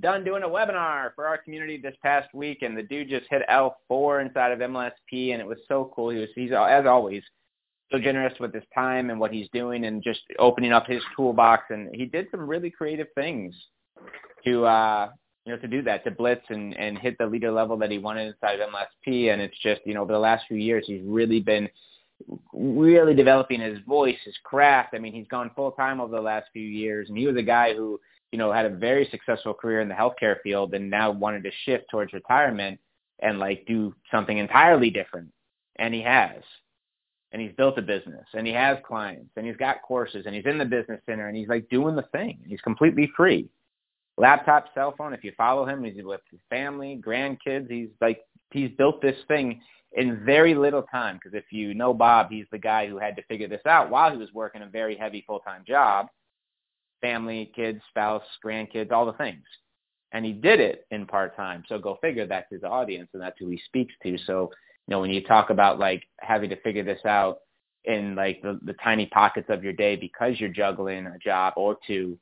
done doing a webinar for our community this past week, and the dude just hit L4 inside of MLSP, and it was so cool. He was, he's as always, so generous with his time and what he's doing, and just opening up his toolbox. And he did some really creative things to, uh, you know, to do that, to blitz and and hit the leader level that he wanted inside of MLSP. And it's just, you know, over the last few years, he's really been really developing his voice, his craft. I mean, he's gone full time over the last few years, and he was a guy who, you know, had a very successful career in the healthcare field, and now wanted to shift towards retirement and like do something entirely different. And he has, and he's built a business, and he has clients, and he's got courses, and he's in the business center, and he's like doing the thing. He's completely free. Laptop, cell phone. If you follow him, he's with his family, grandkids. He's like he's built this thing in very little time. Because if you know Bob, he's the guy who had to figure this out while he was working a very heavy full-time job, family, kids, spouse, grandkids, all the things. And he did it in part-time. So go figure, that's his audience and that's who he speaks to. So, you know, when you talk about like having to figure this out in like the, the tiny pockets of your day because you're juggling a job or two,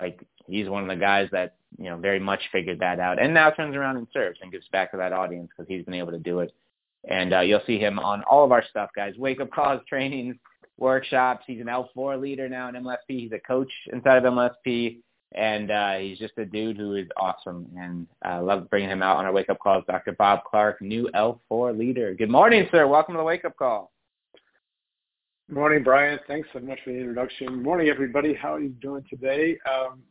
like he's one of the guys that, you know, very much figured that out and now turns around and serves and gives back to that audience because he's been able to do it and uh, you'll see him on all of our stuff, guys. Wake up calls, trainings, workshops. He's an L4 leader now in MLSP. He's a coach inside of MLSP. And uh, he's just a dude who is awesome. And I uh, love bringing him out on our wake up calls. Dr. Bob Clark, new L4 leader. Good morning, sir. Welcome to the wake up call. Morning, Brian. Thanks so much for the introduction. Morning, everybody. How are you doing today? Um,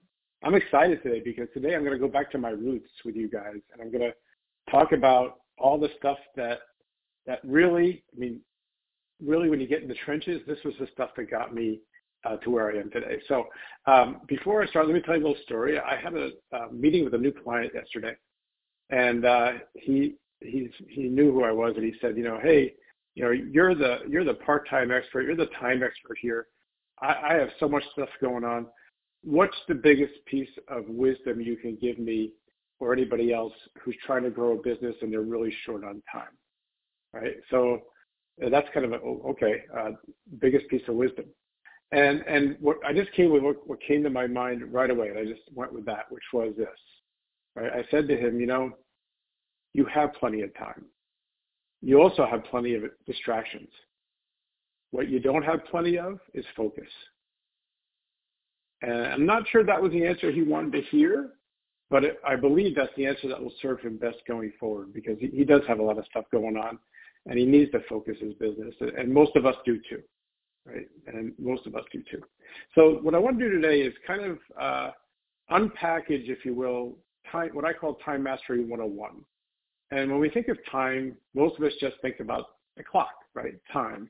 I'm excited today because today I'm going to go back to my roots with you guys, and I'm going to talk about all the stuff that that really, I mean, really when you get in the trenches, this was the stuff that got me uh, to where I am today. So um, before I start, let me tell you a little story. I had a, meeting with a new client yesterday, and uh, he he's he knew who I was, and he said, you know, hey, you know, you're the you're the part-time expert, you're the time expert here. I, I have so much stuff going on. What's the biggest piece of wisdom you can give me or anybody else who's trying to grow a business and they're really short on time? right? So that's kind of a, oh, okay, uh, biggest piece of wisdom. And and what I just came with what, what came to my mind right away, and I just went with that, which was this. Right? I said to him, you know, you have plenty of time. You also have plenty of distractions. What you don't have plenty of is focus. And I'm not sure that was the answer he wanted to hear, but it, I believe that's the answer that will serve him best going forward because he, he does have a lot of stuff going on and he needs to focus his business. And most of us do too, right? And most of us do too. So what I want to do today is kind of uh, unpackage, if you will, time, what I call time mastery 101. And when we think of time, most of us just think about the clock, right? Time.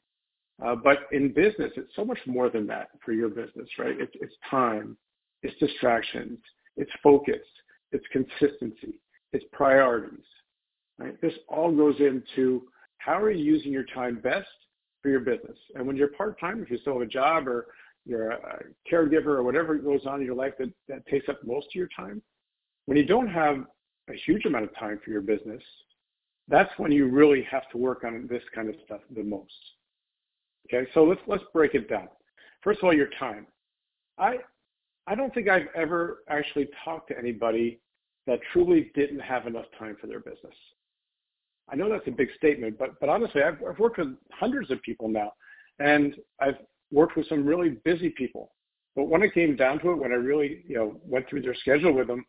Uh, but in business, it's so much more than that for your business, right? It's, it's time, it's distractions, it's focus, it's consistency, it's priorities, right? This all goes into how are you using your time best for your business? And when you're part-time, if you still have a job or you're a caregiver or whatever goes on in your life that, that takes up most of your time, when you don't have a huge amount of time for your business, that's when you really have to work on this kind of stuff the most. Okay, so let's let's break it down. First of all, your time. I I don't think I've ever actually talked to anybody that truly didn't have enough time for their business. I know that's a big statement, but but honestly, I've, I've worked with hundreds of people now, and I've worked with some really busy people. But when it came down to it, when I really you know went through their schedule with them,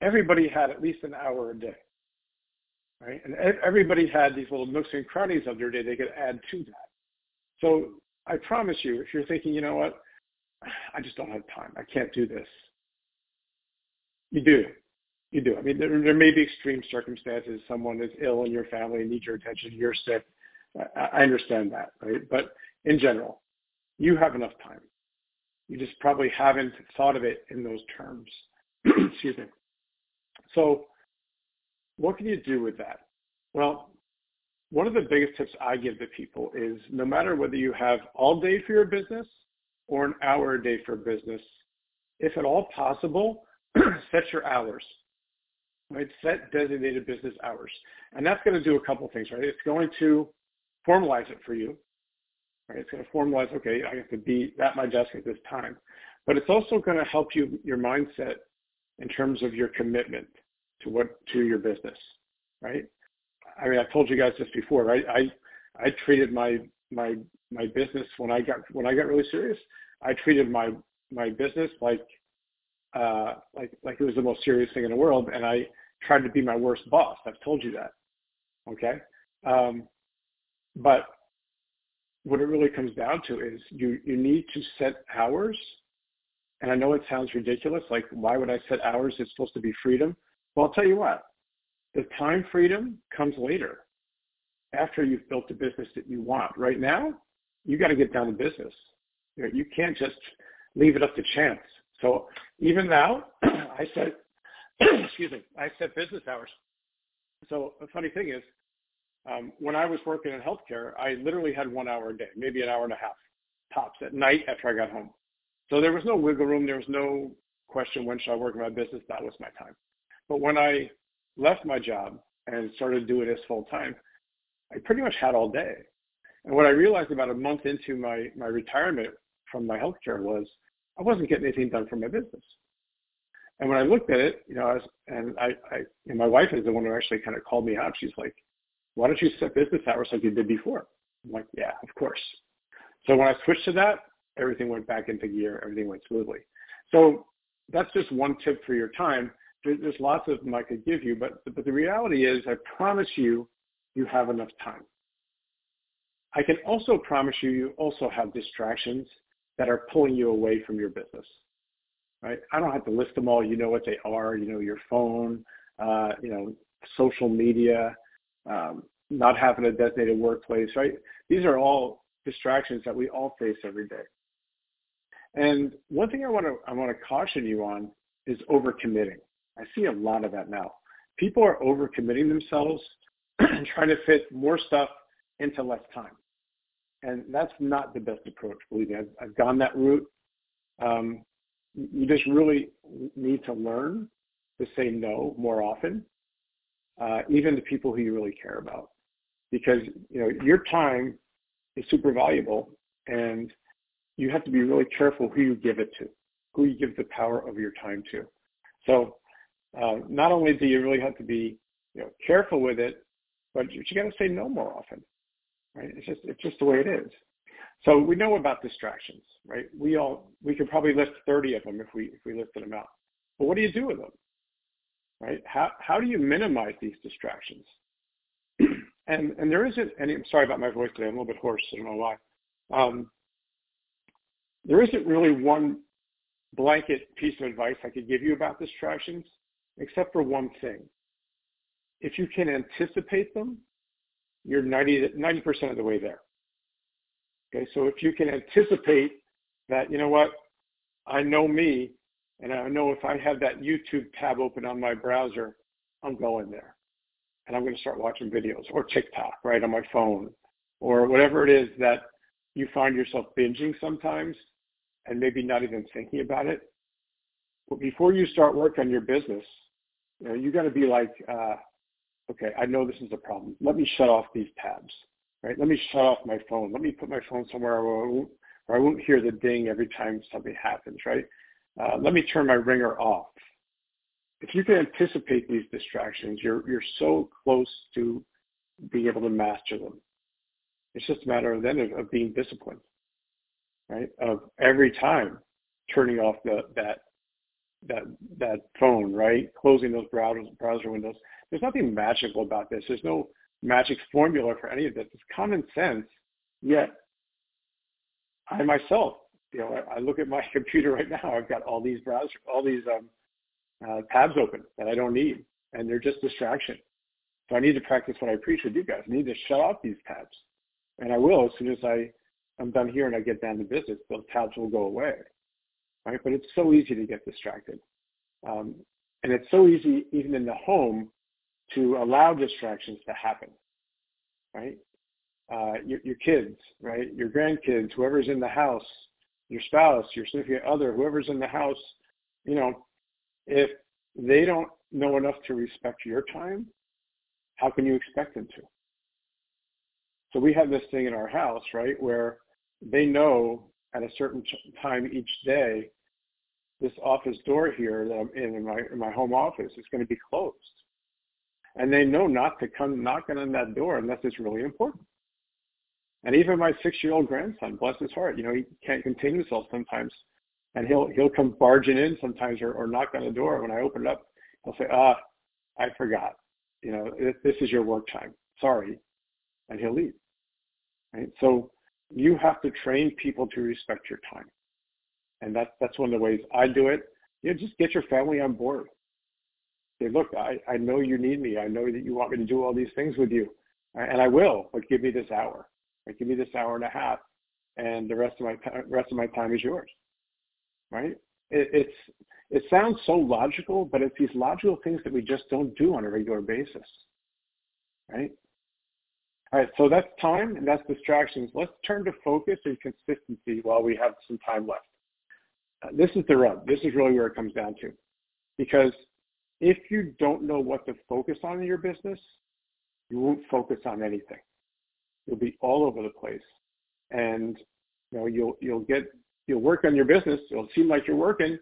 everybody had at least an hour a day, right? And everybody had these little nooks and crannies of their day they could add to that. So I promise you, if you're thinking, you know what, I just don't have time, I can't do this, you do you do. I mean, there, there may be extreme circumstances. Someone is ill in your family and needs your attention. You're sick. I, I understand that, right? But in general, you have enough time. You just probably haven't thought of it in those terms. Excuse me. So what can you do with that? Well, one of the biggest tips I give to people is no matter whether you have all day for your business or an hour a day for business, if at all possible, set your hours. Right? Set designated business hours. And that's going to do a couple things, right? It's going to formalize it for you. Right? It's going to formalize, okay, I have to be at my desk at this time. But it's also going to help you your mindset in terms of your commitment to what to your business, right? I mean, I told you guys this before, right? I I treated my my my business when I got when I got really serious. I treated my my business like uh, like like it was the most serious thing in the world, and I tried to be my worst boss. I've told you that, okay? Um, but what it really comes down to is you you need to set hours. And I know it sounds ridiculous. Like, why would I set hours? It's supposed to be freedom. Well, I'll tell you what. The time freedom comes later, after you've built the business that you want. Right now, you got to get down to business. You, know, you can't just leave it up to chance. So even now, I set, excuse me, I set business hours. So the funny thing is, um, when I was working in healthcare, I literally had one hour a day, maybe an hour and a half tops at night after I got home. So there was no wiggle room. There was no question when should I work in my business. That was my time. But when I left my job and started doing this full time, I pretty much had all day. And what I realized about a month into my, my retirement from my healthcare was I wasn't getting anything done for my business. And when I looked at it, you know, I was, and I, I and my wife is the one who actually kind of called me out. She's like, why don't you set business hours like you did before? I'm like, yeah, of course. So when I switched to that, everything went back into gear. Everything went smoothly. So that's just one tip for your time. There's lots of them I could give you, but, but the reality is I promise you, you have enough time. I can also promise you, you also have distractions that are pulling you away from your business. Right? I don't have to list them all. You know what they are. You know your phone, uh, you know social media, um, not having a designated workplace. Right? These are all distractions that we all face every day. And one thing I want to I want to caution you on is overcommitting. I see a lot of that now. People are overcommitting themselves and trying to fit more stuff into less time and that's not the best approach. Believe me, I've, I've gone that route. Um, you just really need to learn to say no more often, uh, even to people who you really care about, because you know your time is super valuable, and you have to be really careful who you give it to, who you give the power of your time to. So uh, not only do you really have to be you know careful with it, but you got to say no more often right? It's just it's just the way it is. So we know about distractions, right? We all we could probably list 30 of them if we if we listed them out. But what do you do with them? Right? How how do you minimize these distractions? and and there isn't any I'm sorry about my voice today, I'm a little bit hoarse, I don't know why. Um, there isn't really one blanket piece of advice I could give you about distractions, except for one thing. If you can anticipate them you're 90, 90% of the way there. Okay, so if you can anticipate that, you know what, I know me, and I know if I have that YouTube tab open on my browser, I'm going there. And I'm going to start watching videos or TikTok, right, on my phone or whatever it is that you find yourself binging sometimes and maybe not even thinking about it. But before you start work on your business, you know, you got to be like, uh, okay, I know this is a problem. Let me shut off these tabs, right? Let me shut off my phone. Let me put my phone somewhere where I won't, where I won't hear the ding every time something happens, right? Uh, let me turn my ringer off. If you can anticipate these distractions, you're, you're so close to being able to master them. It's just a matter of then of, of being disciplined, right? Of every time turning off the, that that that phone, right? Closing those browser browser windows, there's nothing magical about this. There's no magic formula for any of this. It's common sense. Yet, I myself, you know, I, look at my computer right now. I've got all these browser, all these um, uh, tabs open that I don't need, and they're just distraction. So I need to practice what I preach with you guys. I need to shut off these tabs, and I will as soon as I I'm done here and I get down to business. Those tabs will go away, right? But it's so easy to get distracted. Um, And it's so easy, even in the home, to allow distractions to happen, right? Uh, your, your kids, right? Your grandkids, whoever's in the house, your spouse, your significant other, whoever's in the house, you know, if they don't know enough to respect your time, how can you expect them to? So we have this thing in our house, right, where they know at a certain time each day, this office door here that I'm in, in my, in my home office is going to be closed. And they know not to come knocking on that door unless it's really important. And even my six-year-old grandson, bless his heart, you know, he can't contain himself sometimes. And he'll he'll come barging in sometimes or, or knock on the door. When I open it up, he'll say, ah, I forgot. You know, this is your work time. Sorry. And he'll leave. Right? So you have to train people to respect your time. And that's that's one of the ways I do it. You know, just get your family on board. Say, look, I, I know you need me. I know that you want me to do all these things with you. And I will, but give me this hour. Like, give me this hour and a half, and the rest of my rest of my time is yours. Right? It, it's it sounds so logical, but it's these logical things that we just don't do on a regular basis. Right? All right, so that's time and that's distractions. Let's turn to focus and consistency while we have some time left. Uh, this is the rub. This is really where it comes down to. Because if you don't know what to focus on in your business, you won't focus on anything. You'll be all over the place. And you know, you'll you'll get you'll work on your business. It'll seem like you're working,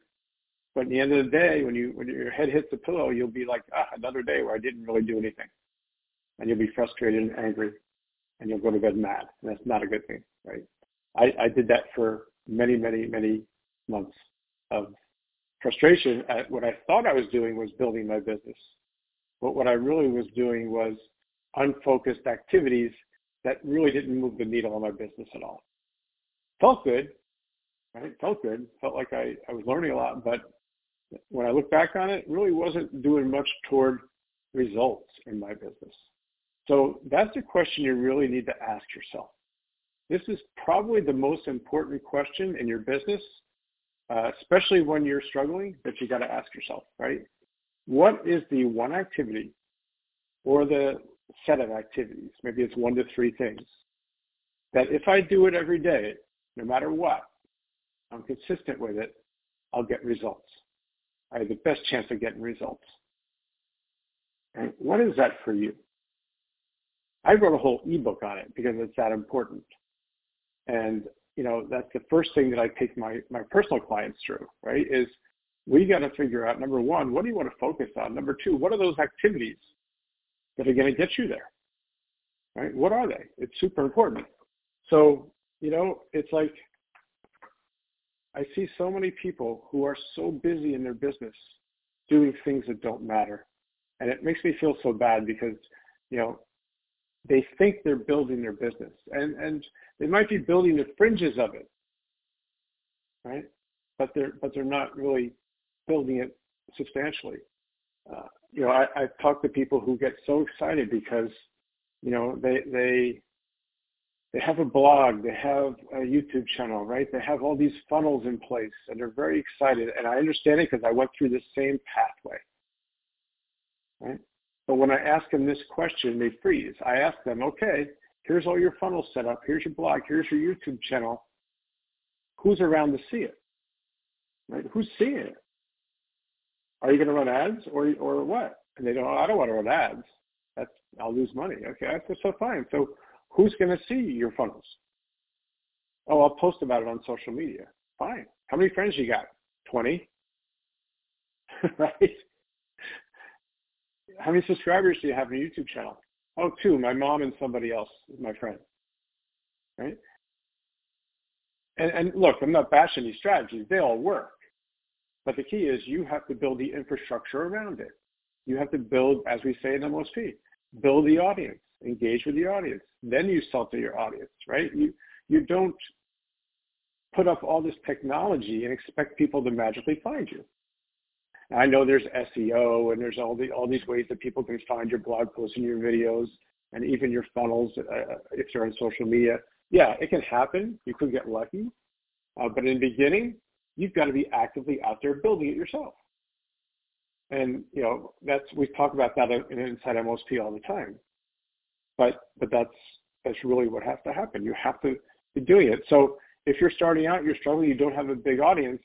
but at the end of the day, when you when your head hits the pillow, you'll be like, ah, another day where I didn't really do anything, and you'll be frustrated and angry, and you'll go to bed mad, and that's not a good thing, right? I, I did that for many, many, many months of frustration at what I thought I was doing was building my business, but what I really was doing was unfocused activities that really didn't move the needle on my business at all. Felt good, right? Felt good. Felt like I, I was learning a lot, but when I look back on it, really wasn't doing much toward results in my business. So that's a question you really need to ask yourself. This is probably the most important question in your business, uh, especially when you're struggling, that you got to ask yourself, right? What is the one activity or the set of activities, maybe it's one to three things, that if I do it every day, no matter what, I'm consistent with it, I'll get results. I have the best chance of getting results. And what is that for you? I wrote a whole ebook on it because it's that important. And you know, that's the first thing that I take my, my personal clients through, right? Is we got to figure out number one, what do you want to focus on? Number two, what are those activities that are going to get you there? Right? What are they? It's super important. So, you know, it's like I see so many people who are so busy in their business doing things that don't matter. And it makes me feel so bad because, you know, they think they're building their business and, and they might be building the fringes of it, right? But they're, but they're not really building it substantially. Uh, you know, I, I've talked to people who get so excited because, you know, they, they, they have a blog, they have a YouTube channel, right? They have all these funnels in place and they're very excited. And I understand it because I went through the same pathway, right? But when I ask them this question, they freeze. I ask them, okay, here's all your funnels set up. Here's your blog. Here's your YouTube channel. Who's around to see it? Right? Who's seeing it? Are you going to run ads or, or what? And they don't, oh, I don't want to run ads. That's, I'll lose money. Okay, that's so fine. So Who's going to see your funnels? Oh, I'll post about it on social media. Fine. How many friends you got? 20? right? How many subscribers do you have on your YouTube channel? Oh, two. My mom and somebody else my friend. Right? And, and look, I'm not bashing these strategies. They all work. But the key is you have to build the infrastructure around it. You have to build, as we say in MLSP, build the audience engage with the audience. Then you sell to your audience, right? You you don't put up all this technology and expect people to magically find you. I know there's SEO and there's all the all these ways that people can find your blog posts and your videos and even your funnels uh, if you're on social media. Yeah, it can happen. You could get lucky, uh, but in the beginning, you've got to be actively out there building it yourself. And you know, that's we talk about that inside MSP all the time. But but that's that's really what has to happen. You have to be doing it. So if you're starting out, you're struggling, you don't have a big audience,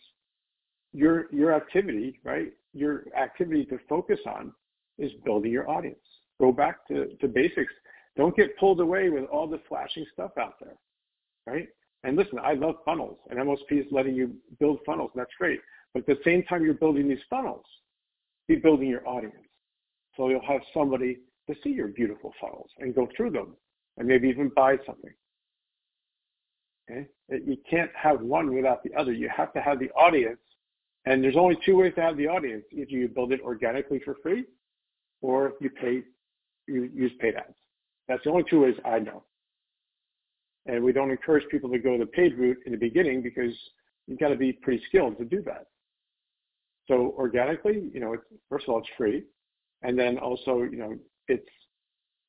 your your activity, right? Your activity to focus on is building your audience. Go back to, to basics. Don't get pulled away with all the flashing stuff out there, right? And listen, I love funnels, and MSP is letting you build funnels, and that's great. But at the same time you're building these funnels, be building your audience. So you'll have somebody to see your beautiful funnels and go through them and maybe even buy something. Okay? You can't have one without the other. You have to have the audience. And there's only two ways to have the audience. Either you build it organically for free or you pay you use paid ads. That's the only two ways I know. And we don't encourage people to go the paid route in the beginning because you've got to be pretty skilled to do that. So organically, you know, it's, first of all, it's free. And then also, you know, it's,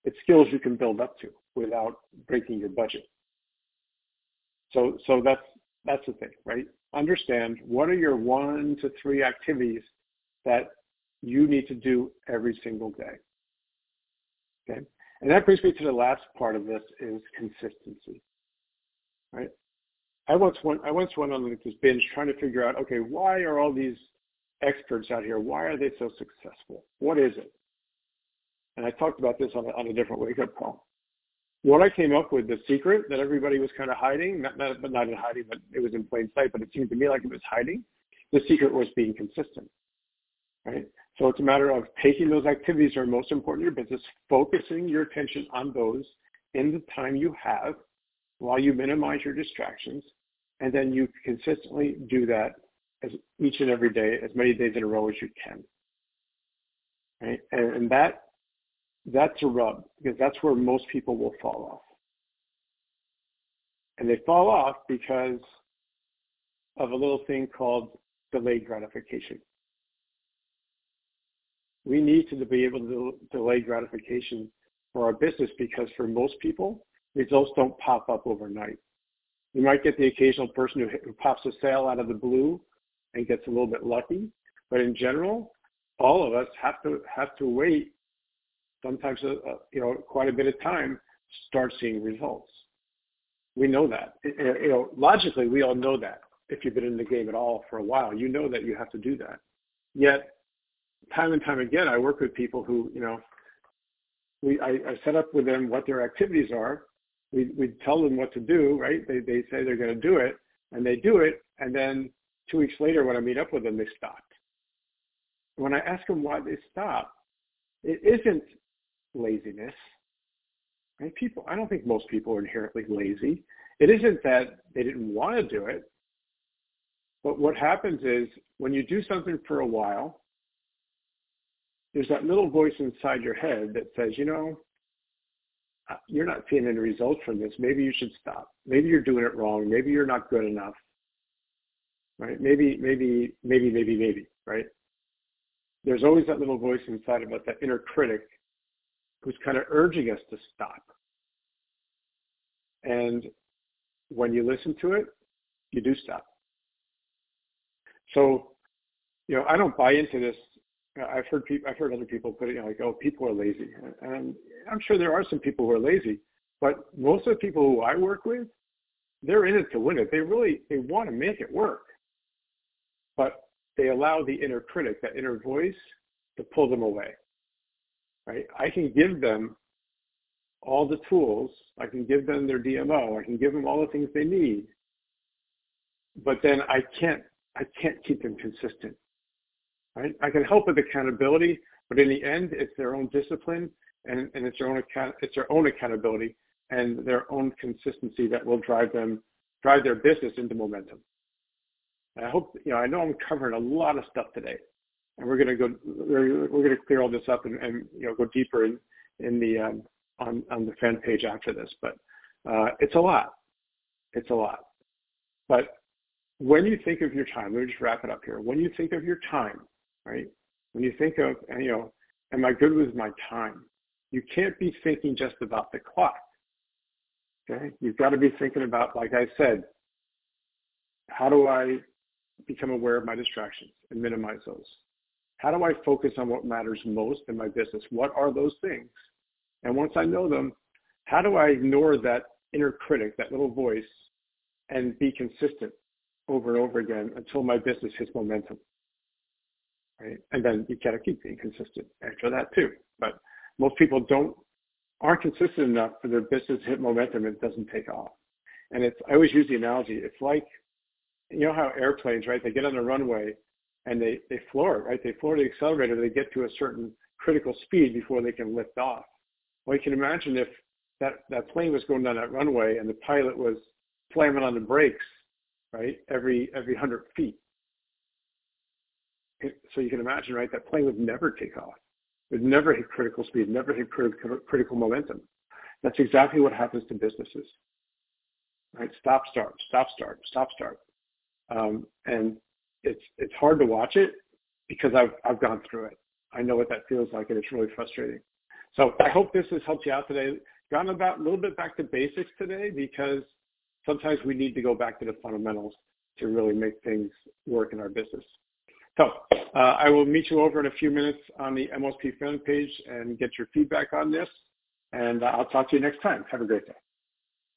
it's skills you can build up to without breaking your budget. So, so that's, that's the thing, right? Understand what are your one to three activities that you need to do every single day. Okay. And that brings me to the last part of this is consistency. Right. I once went I once went on this binge trying to figure out, okay, why are all these experts out here, why are they so successful? What is it? And I talked about this on a, on a different wake up call. What I came up with, the secret that everybody was kind of hiding, not, not, but not in hiding, but it was in plain sight, but it seemed to me like it was hiding. The secret was being consistent, right? So it's a matter of taking those activities that are most important in your business, focusing your attention on those in the time you have while you minimize your distractions, and then you consistently do that as each and every day, as many days in a row as you can. Right? And, and that that's a rub because that's where most people will fall off. And they fall off because of a little thing called delayed gratification. We need to be able to delay gratification for our business because for most people, results don't pop up overnight. You might get the occasional person who, who pops a sale out of the blue and gets a little bit lucky, but in general, all of us have to have to wait sometimes a, a, you know quite a bit of time start seeing results. We know that. It, you know, logically, we all know that. If you've been in the game at all for a while, you know that you have to do that. Yet, time and time again, I work with people who, you know, we I, I set up with them what their activities are. We we tell them what to do, right? They they say they're going to do it, and they do it, and then two weeks later, when I meet up with them, they stop. When I ask them why they stop, it isn't laziness. Right? People, I don't think most people are inherently lazy. It isn't that they didn't want to do it, but what happens is when you do something for a while, there's that little voice inside your head that says, you know, uh, you're not seeing any results from this. Maybe you should stop. Maybe you're doing it wrong. Maybe you're not good enough. Right? Maybe, maybe, maybe, maybe, maybe, right? There's always that little voice inside us, that inner critic who's kind of urging us to stop. And when you listen to it, you do stop. So, you know, I don't buy into this. I've heard people, I've heard other people put it you know, like, oh, people are lazy, and I'm sure there are some people who are lazy, but most of the people who I work with, they're in it to win it. They really they want to make it work, but they allow the inner critic, that inner voice, to pull them away right? I can give them all the tools. I can give them their DMO. I can give them all the things they need. But then I can't, I can't keep them consistent, right? I can help with accountability, but in the end, it's their own discipline and, and it's their own account, it's their own accountability and their own consistency that will drive them, drive their business into momentum. I hope, you know, I know I'm covering a lot of stuff today, and we're going to go we're, going to clear all this up and, and you know go deeper in in the um, on on the fan page after this. But uh, it's a lot. It's a lot. But when you think of your time, let me just wrap it up here. When you think of your time, right? When you think of you know, am I good with my time? You can't be thinking just about the clock. Okay, you've got to be thinking about, like I said, how do I become aware of my distractions and minimize those? How do I focus on what matters most in my business? What are those things? And once I know them, how do I ignore that inner critic, that little voice, and be consistent over and over again until my business hits momentum? Right? And then you gotta keep being consistent after that too. But most people don't aren't consistent enough for their business to hit momentum and it doesn't take off. And it's I always use the analogy, it's like you know how airplanes, right? They get on the runway and they, they floor it, right? They floor the accelerator, they get to a certain critical speed before they can lift off. Well, you can imagine if that, that plane was going down that runway and the pilot was slamming on the brakes, right, every every hundred feet. So you can imagine, right, that plane would never take off. It would never hit critical speed, never hit critical, critical momentum. That's exactly what happens to businesses. Right? Stop, start, stop, start, stop, start. Um, and it's it's hard to watch it because I've I've gone through it. I know what that feels like, and it's really frustrating. So I hope this has helped you out today. Gone about a little bit back to basics today because sometimes we need to go back to the fundamentals to really make things work in our business. So uh, I will meet you over in a few minutes on the MLSP fan page and get your feedback on this. And I'll talk to you next time. Have a great day.